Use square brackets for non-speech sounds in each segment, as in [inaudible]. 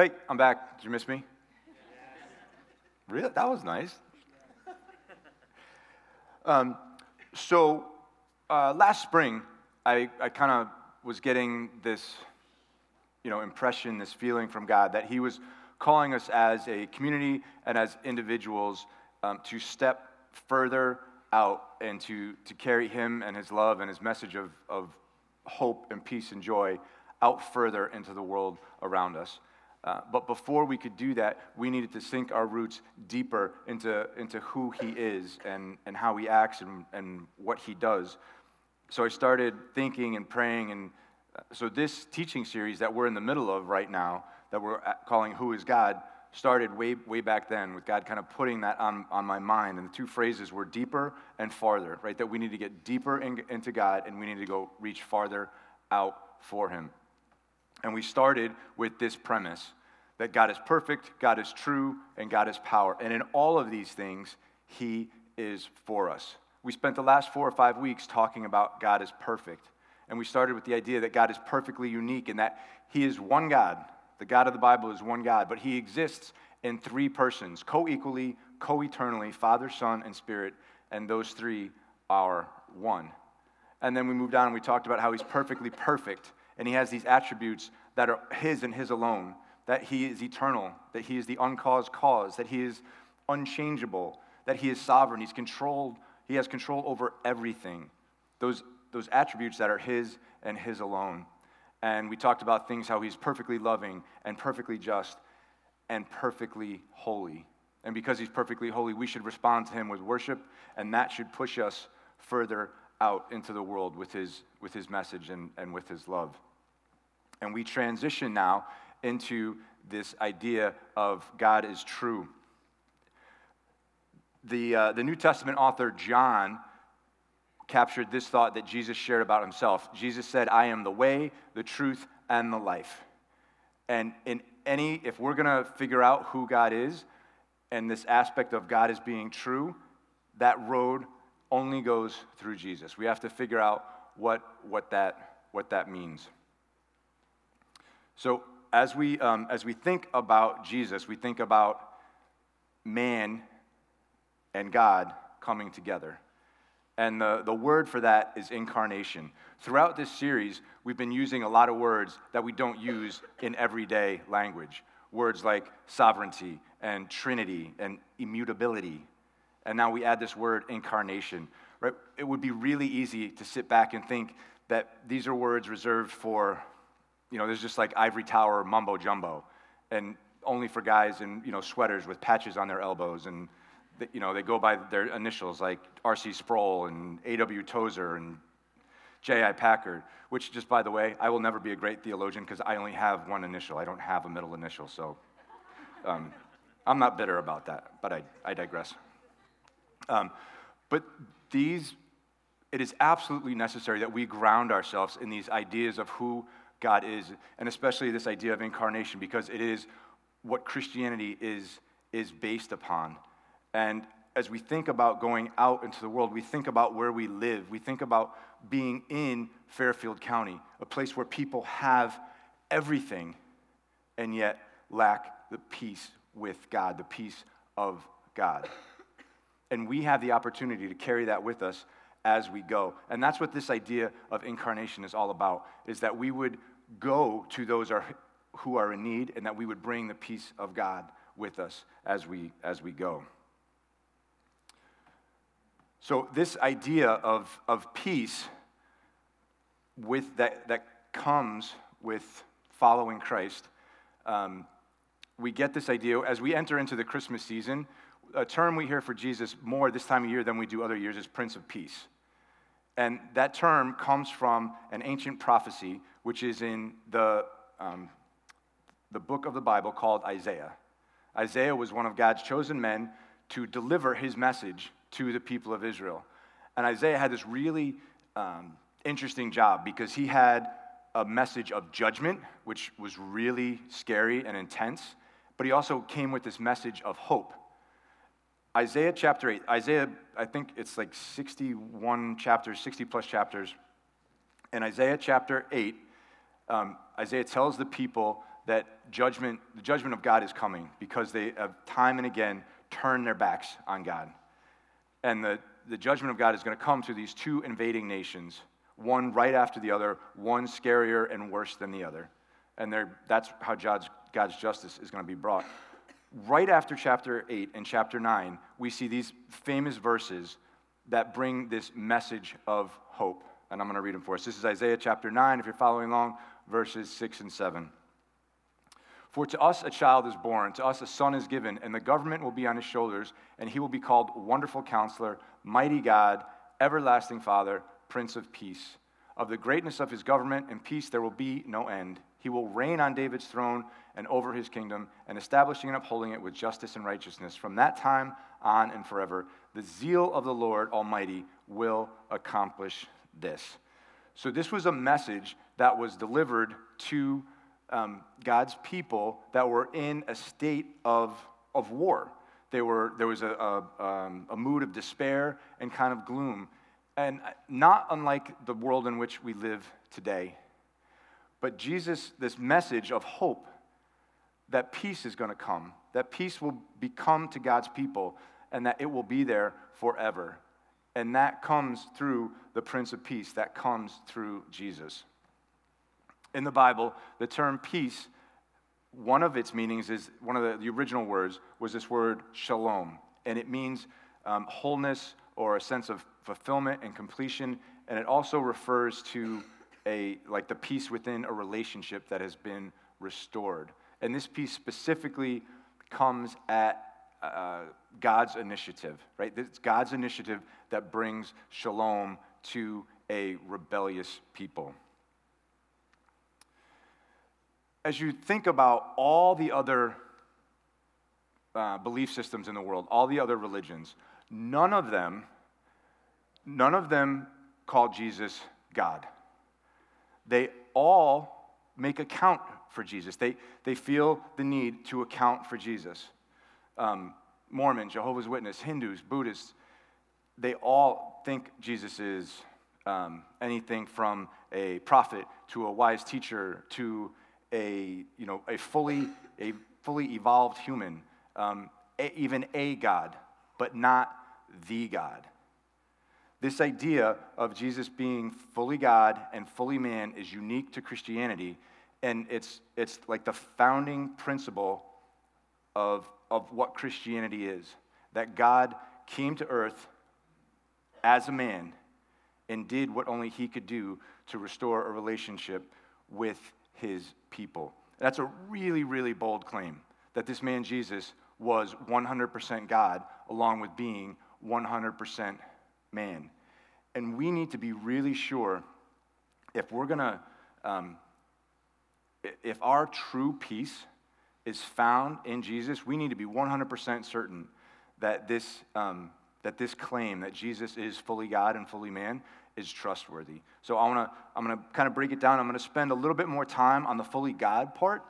Hey, I'm back. Did you miss me? Really? That was nice. Um, so uh, last spring, I, I kind of was getting this, you know, impression, this feeling from God that He was calling us as a community and as individuals um, to step further out and to, to carry Him and His love and His message of, of hope and peace and joy out further into the world around us. Uh, but before we could do that, we needed to sink our roots deeper into, into who He is and, and how He acts and, and what He does. So I started thinking and praying. And uh, so this teaching series that we're in the middle of right now, that we're calling Who is God, started way, way back then with God kind of putting that on, on my mind. And the two phrases were deeper and farther, right? That we need to get deeper in, into God and we need to go reach farther out for Him. And we started with this premise that God is perfect, God is true, and God is power. And in all of these things, He is for us. We spent the last four or five weeks talking about God is perfect. And we started with the idea that God is perfectly unique and that He is one God. The God of the Bible is one God, but He exists in three persons, co equally, co eternally Father, Son, and Spirit. And those three are one. And then we moved on and we talked about how He's perfectly perfect and He has these attributes that are His and His alone that He is eternal, that He is the uncaused cause, that He is unchangeable, that He is sovereign, He's controlled, He has control over everything. Those, those attributes that are His and His alone. And we talked about things how He's perfectly loving and perfectly just and perfectly holy. And because He's perfectly holy, we should respond to Him with worship, and that should push us further out into the world with His, with his message and, and with His love. And we transition now into this idea of God is true. The, uh, the New Testament author John captured this thought that Jesus shared about himself. Jesus said, I am the way, the truth, and the life. And in any, if we're going to figure out who God is and this aspect of God as being true, that road only goes through Jesus. We have to figure out what, what, that, what that means. So, as we, um, as we think about Jesus, we think about man and God coming together. And the, the word for that is incarnation. Throughout this series, we've been using a lot of words that we don't use in everyday language. Words like sovereignty and trinity and immutability. And now we add this word incarnation. Right? It would be really easy to sit back and think that these are words reserved for you know, there's just like ivory tower mumbo jumbo, and only for guys in you know sweaters with patches on their elbows, and you know they go by their initials like R.C. Sproul and A.W. Tozer and J.I. Packer. Which, just by the way, I will never be a great theologian because I only have one initial. I don't have a middle initial, so um, I'm not bitter about that. But I, I digress. Um, but these, it is absolutely necessary that we ground ourselves in these ideas of who God is, and especially this idea of incarnation, because it is what Christianity is, is based upon. And as we think about going out into the world, we think about where we live. We think about being in Fairfield County, a place where people have everything and yet lack the peace with God, the peace of God. And we have the opportunity to carry that with us as we go. And that's what this idea of incarnation is all about, is that we would go to those are, who are in need and that we would bring the peace of God with us as we, as we go. So, this idea of, of peace with that, that comes with following Christ, um, we get this idea as we enter into the Christmas season. A term we hear for Jesus more this time of year than we do other years is Prince of Peace. And that term comes from an ancient prophecy, which is in the, um, the book of the Bible called Isaiah. Isaiah was one of God's chosen men to deliver his message to the people of Israel. And Isaiah had this really um, interesting job because he had a message of judgment, which was really scary and intense, but he also came with this message of hope. Isaiah chapter 8, Isaiah, I think it's like 61 chapters, 60 plus chapters. In Isaiah chapter 8, um, Isaiah tells the people that judgment, the judgment of God is coming because they have time and again turned their backs on God. And the, the judgment of God is going to come through these two invading nations, one right after the other, one scarier and worse than the other. And that's how God's, God's justice is going to be brought. Right after chapter 8 and chapter 9, we see these famous verses that bring this message of hope. And I'm going to read them for us. This is Isaiah chapter 9, if you're following along, verses 6 and 7. For to us a child is born, to us a son is given, and the government will be on his shoulders, and he will be called Wonderful Counselor, Mighty God, Everlasting Father, Prince of Peace. Of the greatness of his government and peace there will be no end. He will reign on David's throne and over his kingdom, and establishing and upholding it with justice and righteousness from that time on and forever. The zeal of the Lord Almighty will accomplish this. So, this was a message that was delivered to um, God's people that were in a state of, of war. They were, there was a, a, um, a mood of despair and kind of gloom. And not unlike the world in which we live today. But Jesus, this message of hope that peace is going to come, that peace will become to God's people, and that it will be there forever. And that comes through the Prince of Peace, that comes through Jesus. In the Bible, the term peace, one of its meanings is one of the, the original words was this word shalom, and it means um, wholeness or a sense of fulfillment and completion, and it also refers to a like the peace within a relationship that has been restored. And this peace specifically comes at uh, God's initiative, right? It's God's initiative that brings shalom to a rebellious people. As you think about all the other uh, belief systems in the world, all the other religions, none of them, none of them call Jesus God. They all make account for Jesus. They, they feel the need to account for Jesus. Um, Mormon, Jehovah's Witness, Hindus, Buddhists, they all think Jesus is um, anything from a prophet to a wise teacher to a, you know, a, fully, a fully evolved human, um, a, even a God, but not the God. This idea of Jesus being fully God and fully man is unique to Christianity, and it's, it's like the founding principle of, of what Christianity is that God came to earth as a man and did what only he could do to restore a relationship with his people. That's a really, really bold claim that this man Jesus was 100% God along with being 100% man. And we need to be really sure if we're going to, um, if our true peace is found in Jesus, we need to be 100% certain that this, um, that this claim that Jesus is fully God and fully man is trustworthy. So I wanna, I'm going to kind of break it down. I'm going to spend a little bit more time on the fully God part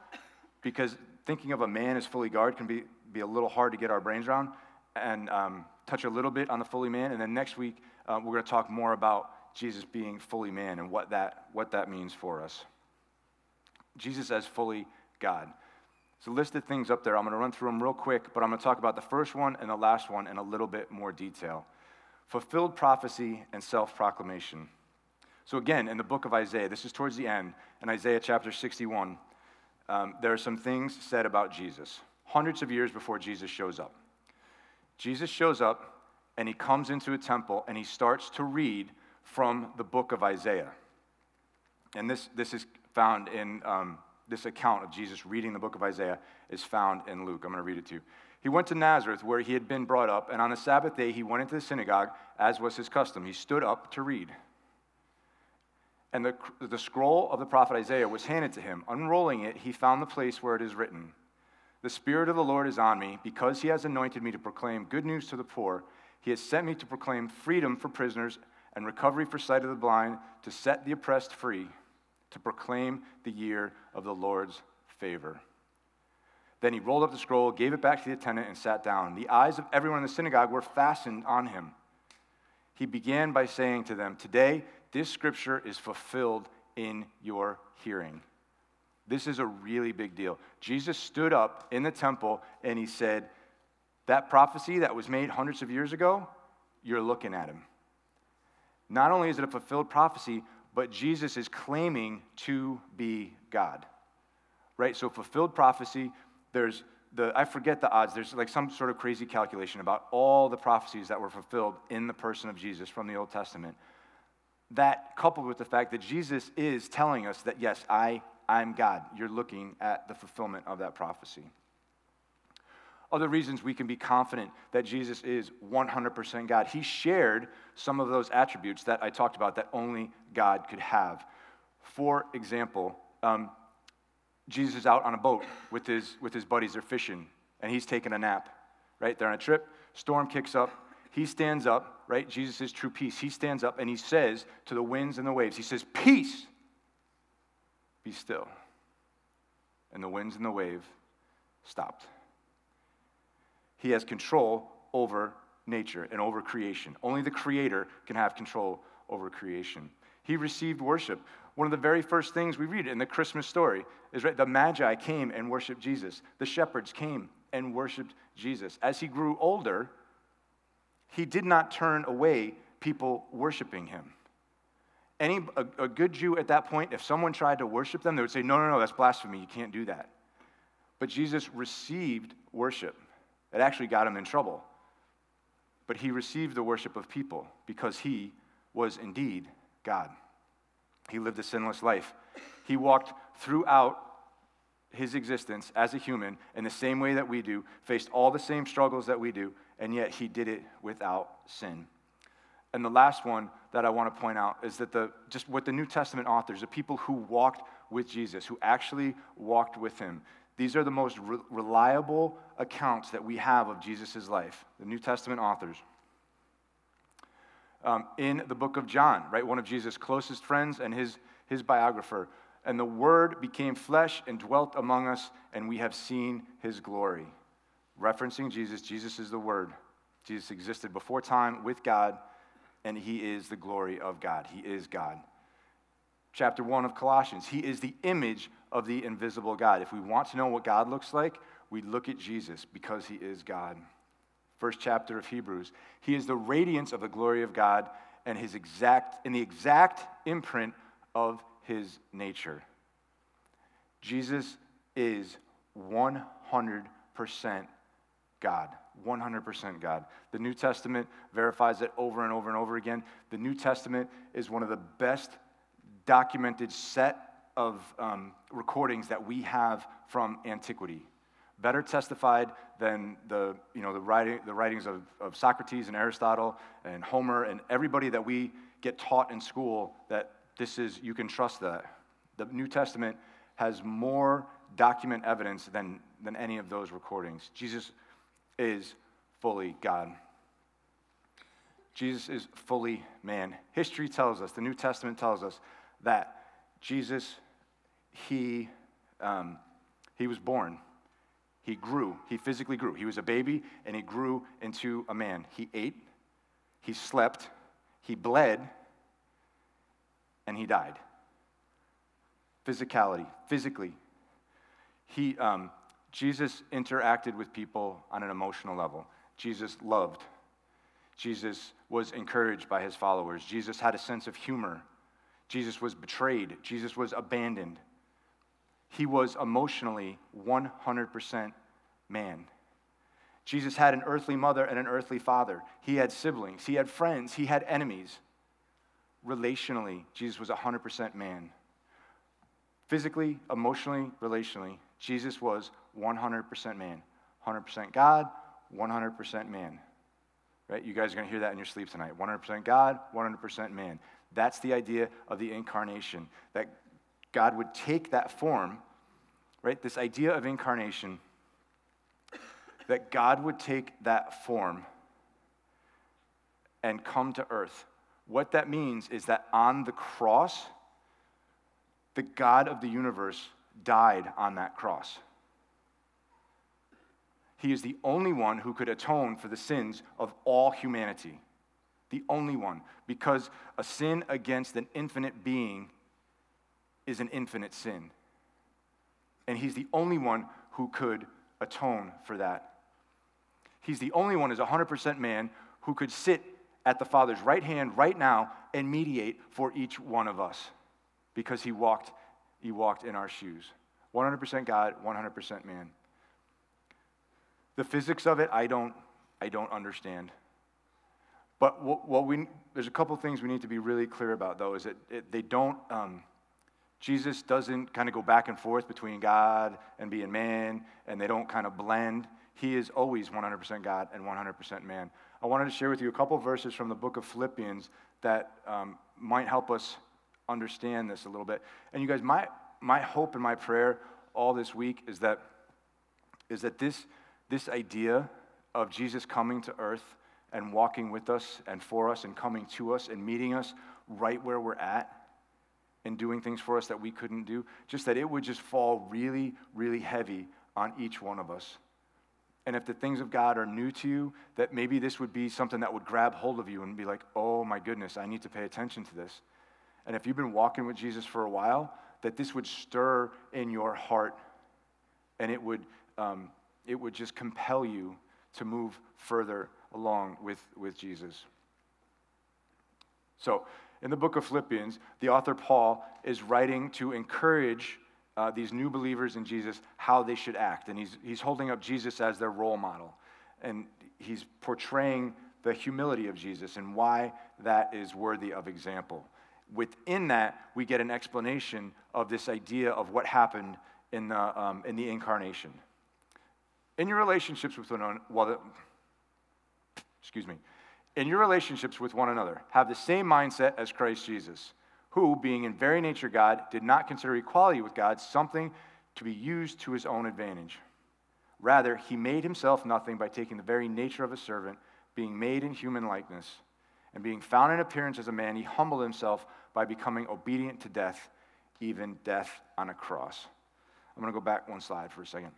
because thinking of a man as fully God can be, be a little hard to get our brains around and um, touch a little bit on the fully man. And then next week, uh, we're going to talk more about Jesus being fully man and what that, what that means for us. Jesus as fully God. So, listed things up there. I'm going to run through them real quick, but I'm going to talk about the first one and the last one in a little bit more detail. Fulfilled prophecy and self proclamation. So, again, in the book of Isaiah, this is towards the end, in Isaiah chapter 61, um, there are some things said about Jesus, hundreds of years before Jesus shows up. Jesus shows up and he comes into a temple and he starts to read from the book of Isaiah. And this, this is found in um, this account of Jesus reading the book of Isaiah is found in Luke. I'm going to read it to you. He went to Nazareth, where he had been brought up, and on the Sabbath day he went into the synagogue, as was his custom. He stood up to read. And the, the scroll of the prophet Isaiah was handed to him. Unrolling it, he found the place where it is written The Spirit of the Lord is on me, because he has anointed me to proclaim good news to the poor. He has sent me to proclaim freedom for prisoners and recovery for sight of the blind, to set the oppressed free to proclaim the year of the Lord's favor. Then he rolled up the scroll, gave it back to the attendant, and sat down. The eyes of everyone in the synagogue were fastened on him. He began by saying to them, Today, this scripture is fulfilled in your hearing. This is a really big deal. Jesus stood up in the temple and he said, That prophecy that was made hundreds of years ago, you're looking at him. Not only is it a fulfilled prophecy, but Jesus is claiming to be God. Right? So, fulfilled prophecy, there's the, I forget the odds, there's like some sort of crazy calculation about all the prophecies that were fulfilled in the person of Jesus from the Old Testament. That coupled with the fact that Jesus is telling us that, yes, I, I'm God, you're looking at the fulfillment of that prophecy. Other reasons we can be confident that Jesus is 100% God. He shared some of those attributes that I talked about that only God could have. For example, um, Jesus is out on a boat with his, with his buddies. They're fishing, and he's taking a nap, right? They're on a trip. Storm kicks up. He stands up, right? Jesus is true peace. He stands up and he says to the winds and the waves, He says, Peace, be still. And the winds and the wave stopped. He has control over nature and over creation. Only the Creator can have control over creation. He received worship. One of the very first things we read in the Christmas story is right, the Magi came and worshiped Jesus. The shepherds came and worshiped Jesus. As he grew older, he did not turn away people worshiping him. Any, a, a good Jew at that point, if someone tried to worship them, they would say, No, no, no, that's blasphemy. You can't do that. But Jesus received worship. It actually got him in trouble. But he received the worship of people because he was indeed God. He lived a sinless life. He walked throughout his existence as a human in the same way that we do, faced all the same struggles that we do, and yet he did it without sin. And the last one that I want to point out is that the just what the New Testament authors, the people who walked with Jesus, who actually walked with him, these are the most re- reliable accounts that we have of Jesus' life, the New Testament authors um, in the book of John, right? One of Jesus' closest friends and his, his biographer. And the Word became flesh and dwelt among us, and we have seen his glory. Referencing Jesus, Jesus is the Word. Jesus existed before time with God, and he is the glory of God. He is God. Chapter 1 of Colossians, he is the image of the invisible God. If we want to know what God looks like, we look at Jesus because he is God first chapter of Hebrews. He is the radiance of the glory of God and his exact in the exact imprint of his nature. Jesus is 100% God. 100% God. The New Testament verifies it over and over and over again. The New Testament is one of the best documented set of um, recordings that we have from antiquity better testified than the, you know, the, writing, the writings of, of Socrates and Aristotle and Homer and everybody that we get taught in school that this is, you can trust that. The New Testament has more document evidence than, than any of those recordings. Jesus is fully God. Jesus is fully man. History tells us, the New Testament tells us that Jesus, he, um, he was born he grew. He physically grew. He was a baby and he grew into a man. He ate, he slept, he bled, and he died. Physicality, physically. He, um, Jesus interacted with people on an emotional level. Jesus loved. Jesus was encouraged by his followers. Jesus had a sense of humor. Jesus was betrayed. Jesus was abandoned. He was emotionally 100% man. Jesus had an earthly mother and an earthly father. He had siblings, he had friends, he had enemies. Relationally, Jesus was 100% man. Physically, emotionally, relationally, Jesus was 100% man. 100% God, 100% man. Right? You guys are going to hear that in your sleep tonight. 100% God, 100% man. That's the idea of the incarnation. That God would take that form, right? This idea of incarnation, that God would take that form and come to earth. What that means is that on the cross, the God of the universe died on that cross. He is the only one who could atone for the sins of all humanity. The only one. Because a sin against an infinite being is an infinite sin. And he's the only one who could atone for that. He's the only one as 100% man who could sit at the Father's right hand right now and mediate for each one of us because he walked, he walked in our shoes. 100% God, 100% man. The physics of it, I don't, I don't understand. But what, what we, there's a couple things we need to be really clear about, though, is that it, they don't, um, Jesus doesn't kind of go back and forth between God and being man, and they don't kind of blend. He is always 100% God and 100% man. I wanted to share with you a couple verses from the book of Philippians that um, might help us understand this a little bit. And you guys, my, my hope and my prayer all this week is that, is that this, this idea of Jesus coming to earth and walking with us and for us and coming to us and meeting us right where we're at and doing things for us that we couldn't do, just that it would just fall really, really heavy on each one of us. And if the things of God are new to you, that maybe this would be something that would grab hold of you and be like, oh my goodness, I need to pay attention to this. And if you've been walking with Jesus for a while, that this would stir in your heart and it would, um, it would just compel you to move further along with, with Jesus. So, in the book of Philippians, the author Paul is writing to encourage uh, these new believers in Jesus how they should act. And he's, he's holding up Jesus as their role model. And he's portraying the humility of Jesus and why that is worthy of example. Within that, we get an explanation of this idea of what happened in the, um, in the incarnation. In your relationships with one another, well, excuse me, in your relationships with one another, have the same mindset as Christ Jesus who, being in very nature God, did not consider equality with God something to be used to his own advantage. Rather, he made himself nothing by taking the very nature of a servant, being made in human likeness. And being found in appearance as a man, he humbled himself by becoming obedient to death, even death on a cross. I'm going to go back one slide for a second.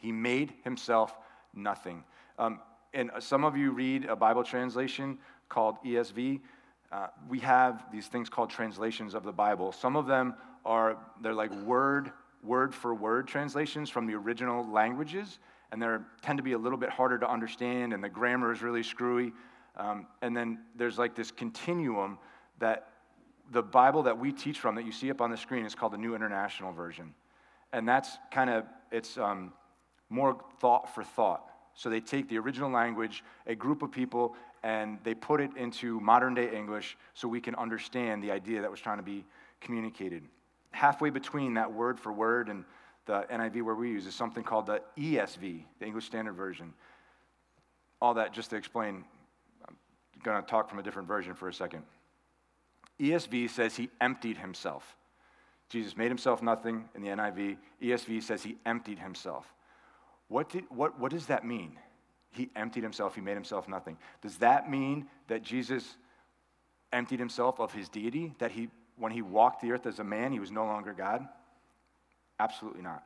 He made himself nothing. Um, and some of you read a Bible translation called ESV. Uh, we have these things called translations of the Bible. Some of them are, they're like word, word for word translations from the original languages, and they tend to be a little bit harder to understand, and the grammar is really screwy. Um, and then there's like this continuum that the Bible that we teach from that you see up on the screen is called the New International Version. And that's kind of, it's um, more thought for thought. So they take the original language, a group of people, and they put it into modern day English so we can understand the idea that was trying to be communicated. Halfway between that word for word and the NIV where we use is something called the ESV, the English Standard Version. All that just to explain, I'm going to talk from a different version for a second. ESV says he emptied himself. Jesus made himself nothing in the NIV. ESV says he emptied himself. What, did, what, what does that mean? He emptied himself, he made himself nothing. Does that mean that Jesus emptied himself of his deity? That he, when he walked the earth as a man, he was no longer God? Absolutely not.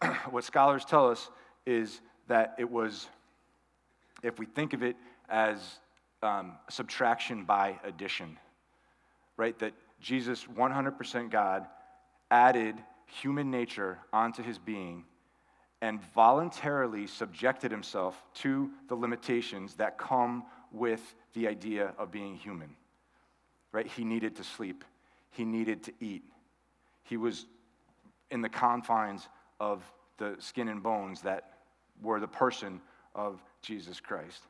[clears throat] what scholars tell us is that it was, if we think of it as um, subtraction by addition, right? That Jesus, 100% God, added human nature onto his being and voluntarily subjected himself to the limitations that come with the idea of being human. Right? He needed to sleep, he needed to eat. He was in the confines of the skin and bones that were the person of Jesus Christ.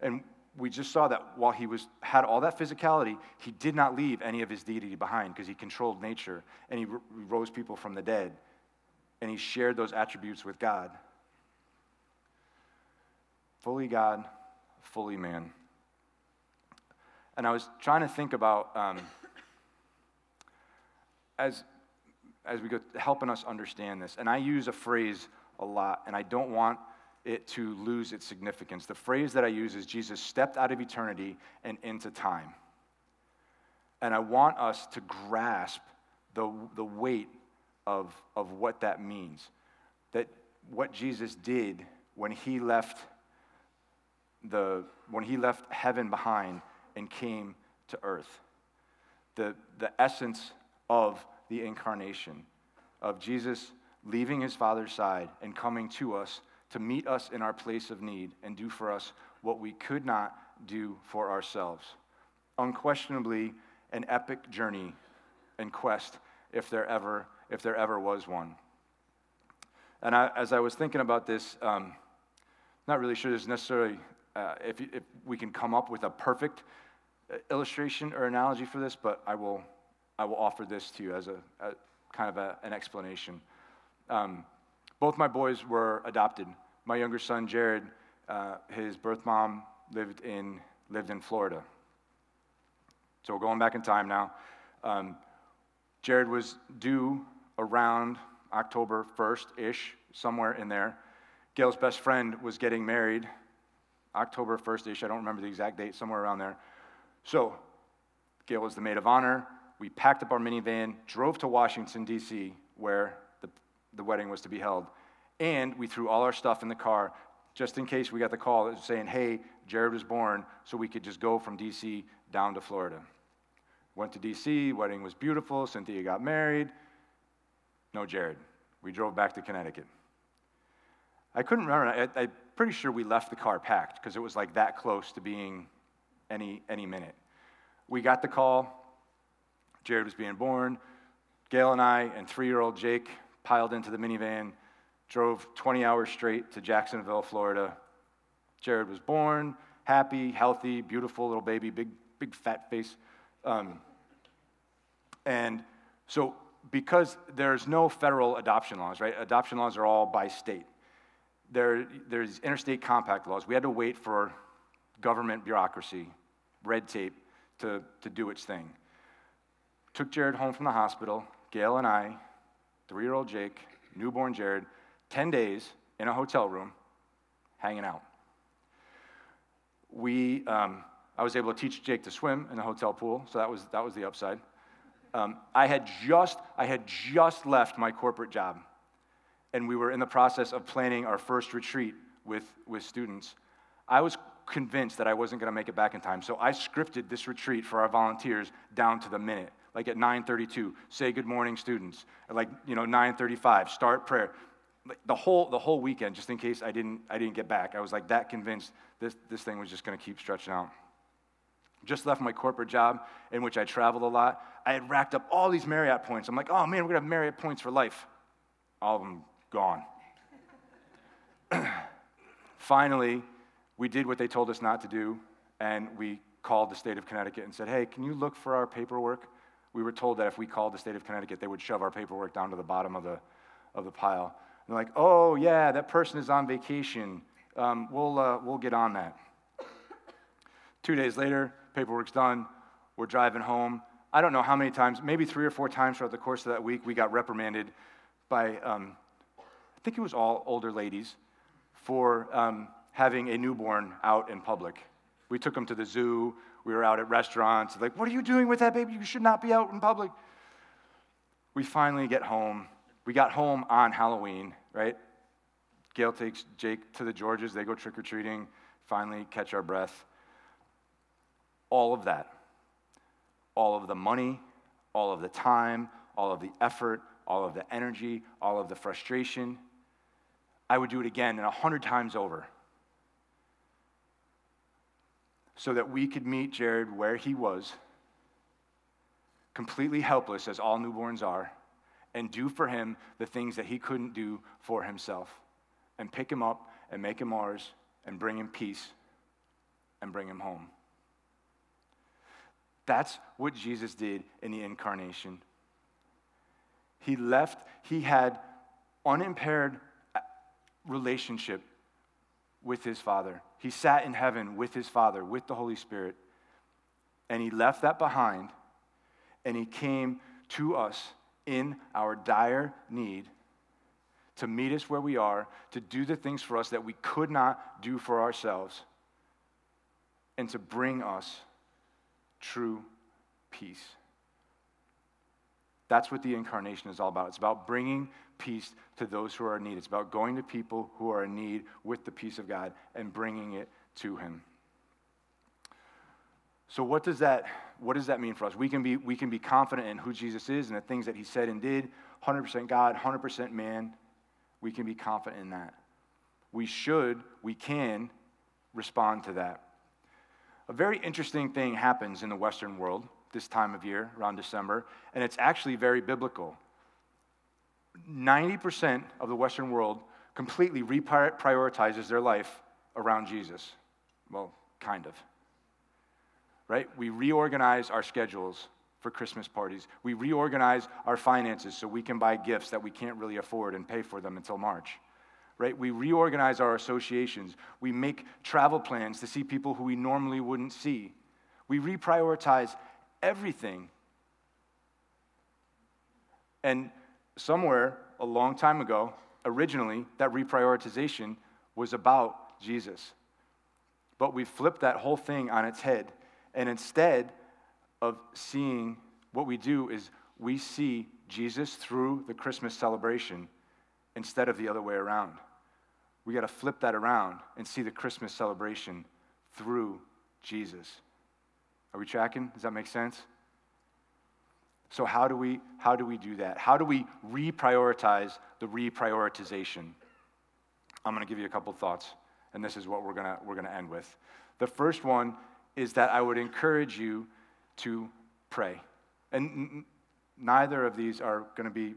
And we just saw that while he was, had all that physicality, he did not leave any of his deity behind because he controlled nature and he rose people from the dead and he shared those attributes with God. Fully God, fully man. And I was trying to think about um, as as we go helping us understand this. And I use a phrase a lot, and I don't want it to lose its significance. The phrase that I use is Jesus stepped out of eternity and into time. And I want us to grasp the, the weight of, of what that means. That what Jesus did when he left the when he left heaven behind and came to earth. The, the essence of the incarnation, of Jesus leaving his Father's side and coming to us to meet us in our place of need and do for us what we could not do for ourselves. Unquestionably, an epic journey and quest if there ever, if there ever was one. And I, as I was thinking about this, um, not really sure there's necessarily uh, if, if we can come up with a perfect uh, illustration or analogy for this, but I will, I will offer this to you as a, a kind of a, an explanation. Um, both my boys were adopted. My younger son, Jared, uh, his birth mom lived in, lived in Florida. So we're going back in time now. Um, Jared was due around October 1st ish, somewhere in there. Gail's best friend was getting married October 1st ish. I don't remember the exact date, somewhere around there. So Gail was the maid of honor. We packed up our minivan, drove to Washington, D.C., where the, the wedding was to be held. And we threw all our stuff in the car just in case we got the call saying, hey, Jared was born, so we could just go from D.C. down to Florida. Went to D.C., wedding was beautiful, Cynthia got married. No Jared. We drove back to Connecticut. I couldn't remember. I, am pretty sure we left the car packed because it was like that close to being any, any minute. We got the call. Jared was being born. Gail and I and three year old Jake piled into the minivan, drove 20 hours straight to Jacksonville, Florida. Jared was born, happy, healthy, beautiful little baby, big, big fat face. Um, and so, because there's no federal adoption laws, right? Adoption laws are all by state. There, there's interstate compact laws. We had to wait for government bureaucracy, red tape, to, to do its thing. Took Jared home from the hospital. Gail and I, three year old Jake, newborn Jared, 10 days in a hotel room, hanging out. We, um, I was able to teach Jake to swim in the hotel pool, so that was, that was the upside. Um, I, had just, I had just left my corporate job, and we were in the process of planning our first retreat with, with students. I was convinced that I wasn't going to make it back in time, so I scripted this retreat for our volunteers down to the minute. Like at 9:32, say good morning, students. Like you know 9:35, start prayer. Like the whole the whole weekend, just in case I didn't I didn't get back, I was like that convinced this this thing was just going to keep stretching out just left my corporate job in which I traveled a lot. I had racked up all these Marriott points. I'm like, oh man, we're gonna have Marriott points for life. All of them gone. [clears throat] Finally, we did what they told us not to do, and we called the state of Connecticut and said, hey, can you look for our paperwork? We were told that if we called the state of Connecticut, they would shove our paperwork down to the bottom of the, of the pile. And they're like, oh, yeah, that person is on vacation. Um, we'll, uh, we'll get on that. Two days later, paperwork's done. We're driving home. I don't know how many times, maybe three or four times throughout the course of that week, we got reprimanded by, um, I think it was all older ladies, for um, having a newborn out in public. We took them to the zoo. We were out at restaurants. Like, what are you doing with that baby? You should not be out in public. We finally get home. We got home on Halloween, right? Gail takes Jake to the Georges. They go trick or treating, finally catch our breath all of that. All of the money, all of the time, all of the effort, all of the energy, all of the frustration. I would do it again and a hundred times over. So that we could meet Jared where he was, completely helpless, as all newborns are, and do for him the things that he couldn't do for himself, and pick him up and make him ours, and bring him peace, and bring him home. That's what Jesus did in the incarnation. He left, he had unimpaired uh, relationship with his Father. He sat in heaven with his Father, with the Holy Spirit. And he left that behind and he came to us in our dire need to meet us where we are, to do the things for us that we could not do for ourselves, and to bring us true peace. That's what the incarnation is all about. It's about bringing peace to those who are in need. It's about going to people who are in need with the peace of God and bringing it to Him. So, what does that, what does that mean for us? We can, be, we can be confident in who Jesus is and the things that He said and did, 100% God, 100% man, we can be confident in that. We should, we can respond to that. A very interesting thing happens in the Western world this time of year, around December, and it's actually very biblical. 90% of the Western world completely reprioritizes their life around Jesus. Well, kind of. Right? We reorganize our schedules for Christmas parties. We reorganize our finances so we can buy gifts that we can't really afford and pay for them until March. Right? We reorganize our associations. We make travel plans to see people who we normally wouldn't see. We reprioritize everything. And somewhere a long time ago, originally, that reprioritization was about Jesus. But we flipped that whole thing on its head. And instead of seeing what we do is we see Jesus through the Christmas celebration instead of the other way around. We got to flip that around and see the Christmas celebration through Jesus. Are we tracking? Does that make sense? So how do we how do we do that? How do we reprioritize the reprioritization? I'm going to give you a couple thoughts, and this is what we're going to we're going to end with. The first one is that I would encourage you to pray. And neither of these are going to be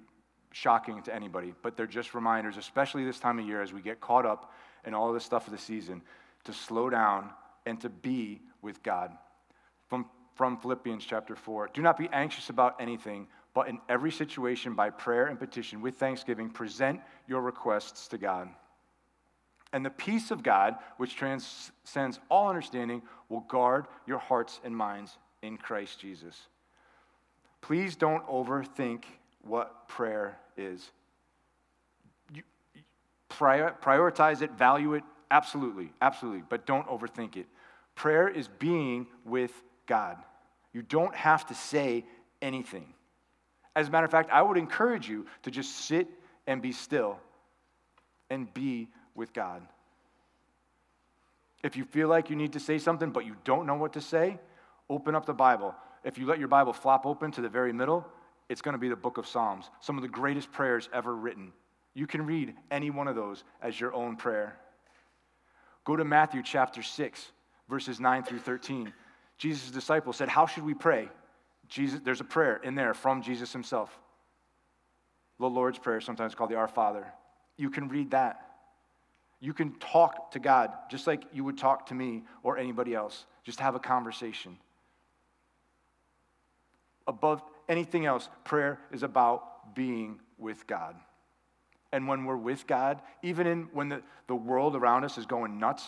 shocking to anybody, but they're just reminders, especially this time of year as we get caught up in all of the stuff of the season, to slow down and to be with God. From from Philippians chapter 4. Do not be anxious about anything, but in every situation, by prayer and petition, with thanksgiving, present your requests to God. And the peace of God, which transcends all understanding, will guard your hearts and minds in Christ Jesus. Please don't overthink what prayer is. You, prior, prioritize it, value it, absolutely, absolutely, but don't overthink it. Prayer is being with God. You don't have to say anything. As a matter of fact, I would encourage you to just sit and be still and be with God. If you feel like you need to say something but you don't know what to say, open up the Bible. If you let your Bible flop open to the very middle, it's going to be the book of Psalms, some of the greatest prayers ever written. You can read any one of those as your own prayer. Go to Matthew chapter 6, verses 9 through 13. Jesus' disciples said, How should we pray? Jesus, there's a prayer in there from Jesus himself. The Lord's Prayer, sometimes called the Our Father. You can read that. You can talk to God just like you would talk to me or anybody else. Just have a conversation. Above anything else, prayer is about being with God. And when we're with God, even in, when the, the world around us is going nuts,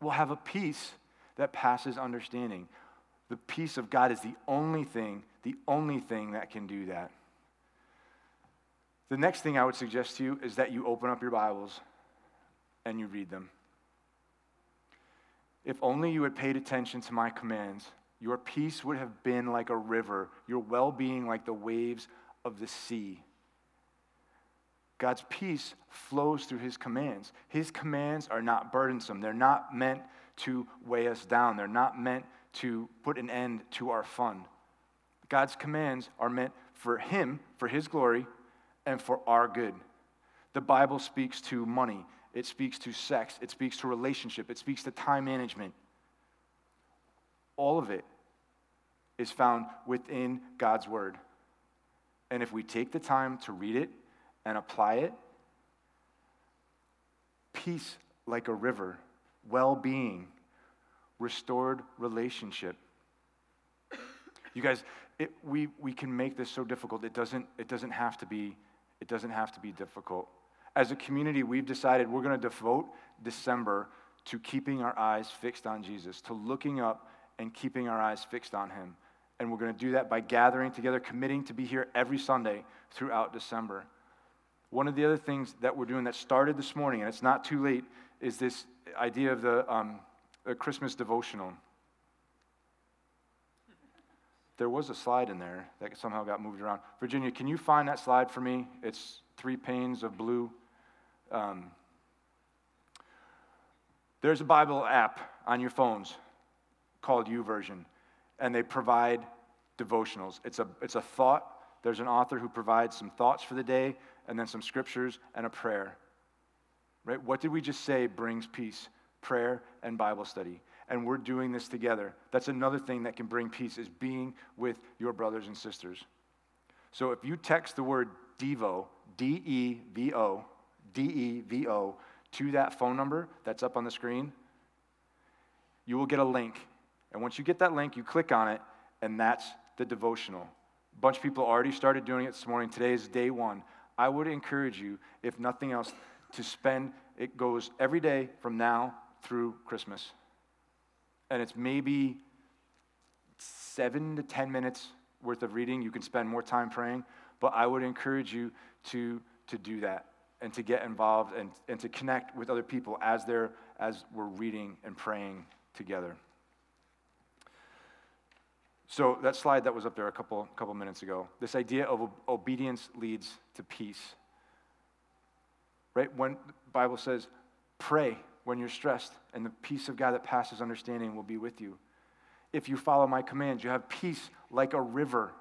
we'll have a peace that passes understanding. The peace of God is the only thing, the only thing that can do that. The next thing I would suggest to you is that you open up your Bibles and you read them. If only you had paid attention to my commands, your peace would have been like a river, your well being like the waves of the sea. God's peace flows through his commands. His commands are not burdensome, they're not meant to weigh us down, they're not meant to put an end to our fun. God's commands are meant for Him, for His glory, and for our good. The Bible speaks to money, it speaks to sex, it speaks to relationship, it speaks to time management. All of it is found within God's Word. And if we take the time to read it and apply it, peace like a river well being, restored relationship. You guys, it, we, we can make this so difficult. It doesn't, it, doesn't have to be, it doesn't have to be difficult. As a community, we've decided we're going to devote December to keeping our eyes fixed on Jesus, to looking up and keeping our eyes fixed on Him. And we're going to do that by gathering together, committing to be here every Sunday throughout December. One of the other things that we're doing that started this morning, and it's not too late, is this idea of the, um, the Christmas devotional. There was a slide in there that somehow got moved around. Virginia, can you find that slide for me? It's three panes of blue. Um, there's a Bible app on your phones called YouVersion, and they provide devotionals. It's a, it's a thought there's an author who provides some thoughts for the day, and then some scriptures and a prayer. Right? What did we just say brings peace? Prayer and Bible study. And we're doing this together. That's another thing that can bring peace is being with your brothers and sisters. So if you text the word Devo, D E V O, D E V O, to that phone number that's up on the screen, you will get a link. And once you get that link, you click on it, and that's the devotional. A bunch of people already started doing it this morning. Today is day one. I would encourage you, if nothing else, to spend, it goes every day from now through Christmas. And it's maybe seven to 10 minutes worth of reading. You can spend more time praying, but I would encourage you to, to do that and to get involved and, and to connect with other people as, they're, as we're reading and praying together. So, that slide that was up there a couple, couple minutes ago, this idea of obedience leads to peace. Right? When the Bible says, pray when you're stressed, and the peace of God that passes understanding will be with you. If you follow my commands, you have peace like a river,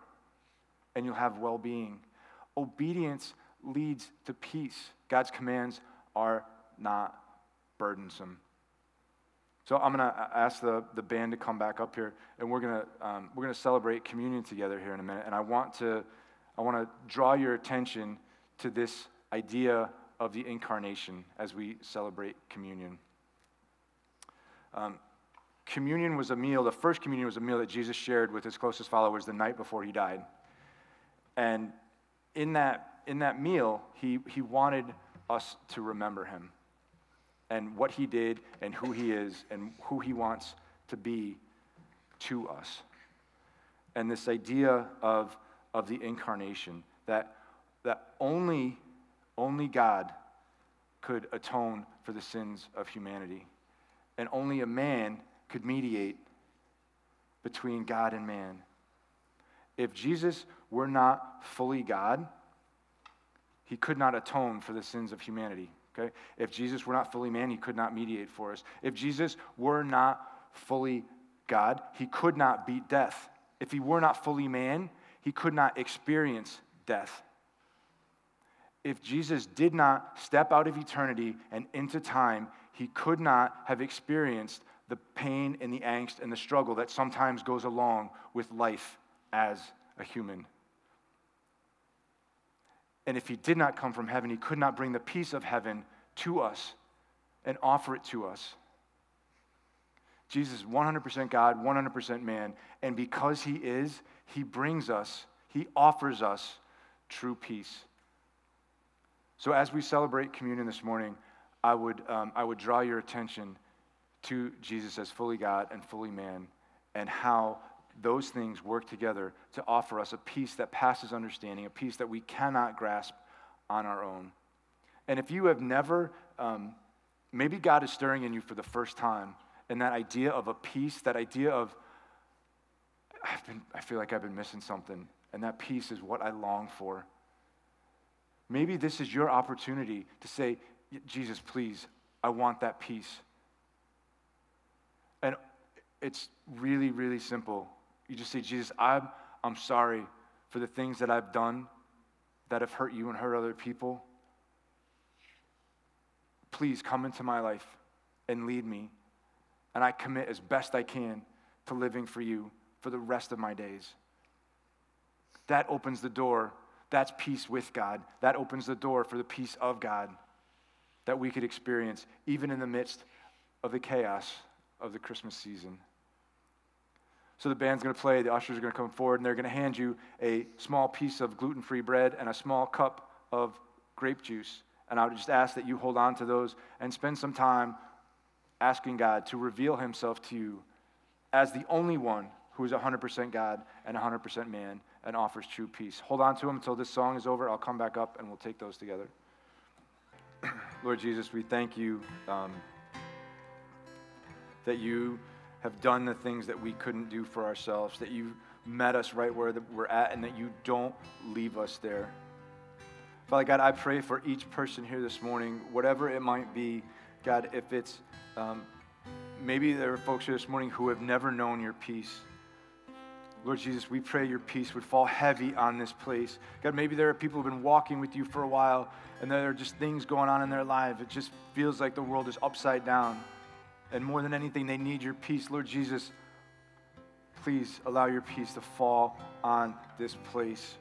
and you'll have well being. Obedience leads to peace. God's commands are not burdensome. So I'm going to ask the, the band to come back up here, and we're going to um, we're going to celebrate communion together here in a minute. And I want to I want to draw your attention to this idea of the incarnation as we celebrate communion. Um, communion was a meal. The first communion was a meal that Jesus shared with his closest followers the night before he died. And in that in that meal, he he wanted us to remember him and what he did and who he is and who he wants to be to us. And this idea of, of the incarnation that, that only, only God could atone for the sins of humanity, and only a man could mediate between God and man. If Jesus were not fully God, he could not atone for the sins of humanity. Okay? If Jesus were not fully man, he could not mediate for us. If Jesus were not fully God, he could not beat death. If he were not fully man, he could not experience death. If Jesus did not step out of eternity and into time, he could not have experienced the pain and the angst and the struggle that sometimes goes along with life as a human. And if he did not come from heaven, he could not bring the peace of heaven to us and offer it to us. Jesus is 100% God, 100% man. And because he is, he brings us, he offers us true peace. So as we celebrate communion this morning, I would, um, I would draw your attention to Jesus as fully God and fully man and how those things work together to offer us a peace that passes understanding, a peace that we cannot grasp on our own. And if you have never, um, maybe God is stirring in you for the first time, and that idea of a peace, that idea of, I've been, I feel like I've been missing something, and that peace is what I long for. Maybe this is your opportunity to say, Jesus, please, I want that peace. And it's really, really simple. You just say, Jesus, I'm, I'm sorry for the things that I've done that have hurt you and hurt other people. Please come into my life and lead me. And I commit as best I can to living for you for the rest of my days. That opens the door. That's peace with God. That opens the door for the peace of God that we could experience even in the midst of the chaos of the Christmas season. So the band's going to play, the ushers are going to come forward, and they're going to hand you a small piece of gluten free bread and a small cup of grape juice. And I would just ask that you hold on to those and spend some time asking God to reveal himself to you as the only one who is 100% God and 100% man and offers true peace. Hold on to him until this song is over. I'll come back up and we'll take those together. [coughs] Lord Jesus, we thank you um, that you have done the things that we couldn't do for ourselves, that you met us right where we're at, and that you don't leave us there. Father God, I pray for each person here this morning, whatever it might be, God, if it's um, maybe there are folks here this morning who have never known your peace. Lord Jesus, we pray your peace would fall heavy on this place. God, maybe there are people who've been walking with you for a while and there are just things going on in their life. It just feels like the world is upside down. And more than anything, they need your peace. Lord Jesus, please allow your peace to fall on this place.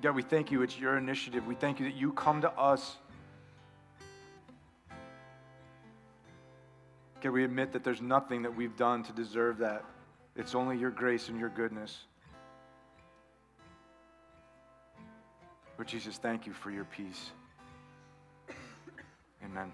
God, we thank you. It's your initiative. We thank you that you come to us. God, we admit that there's nothing that we've done to deserve that. It's only your grace and your goodness. Lord Jesus, thank you for your peace. Amen.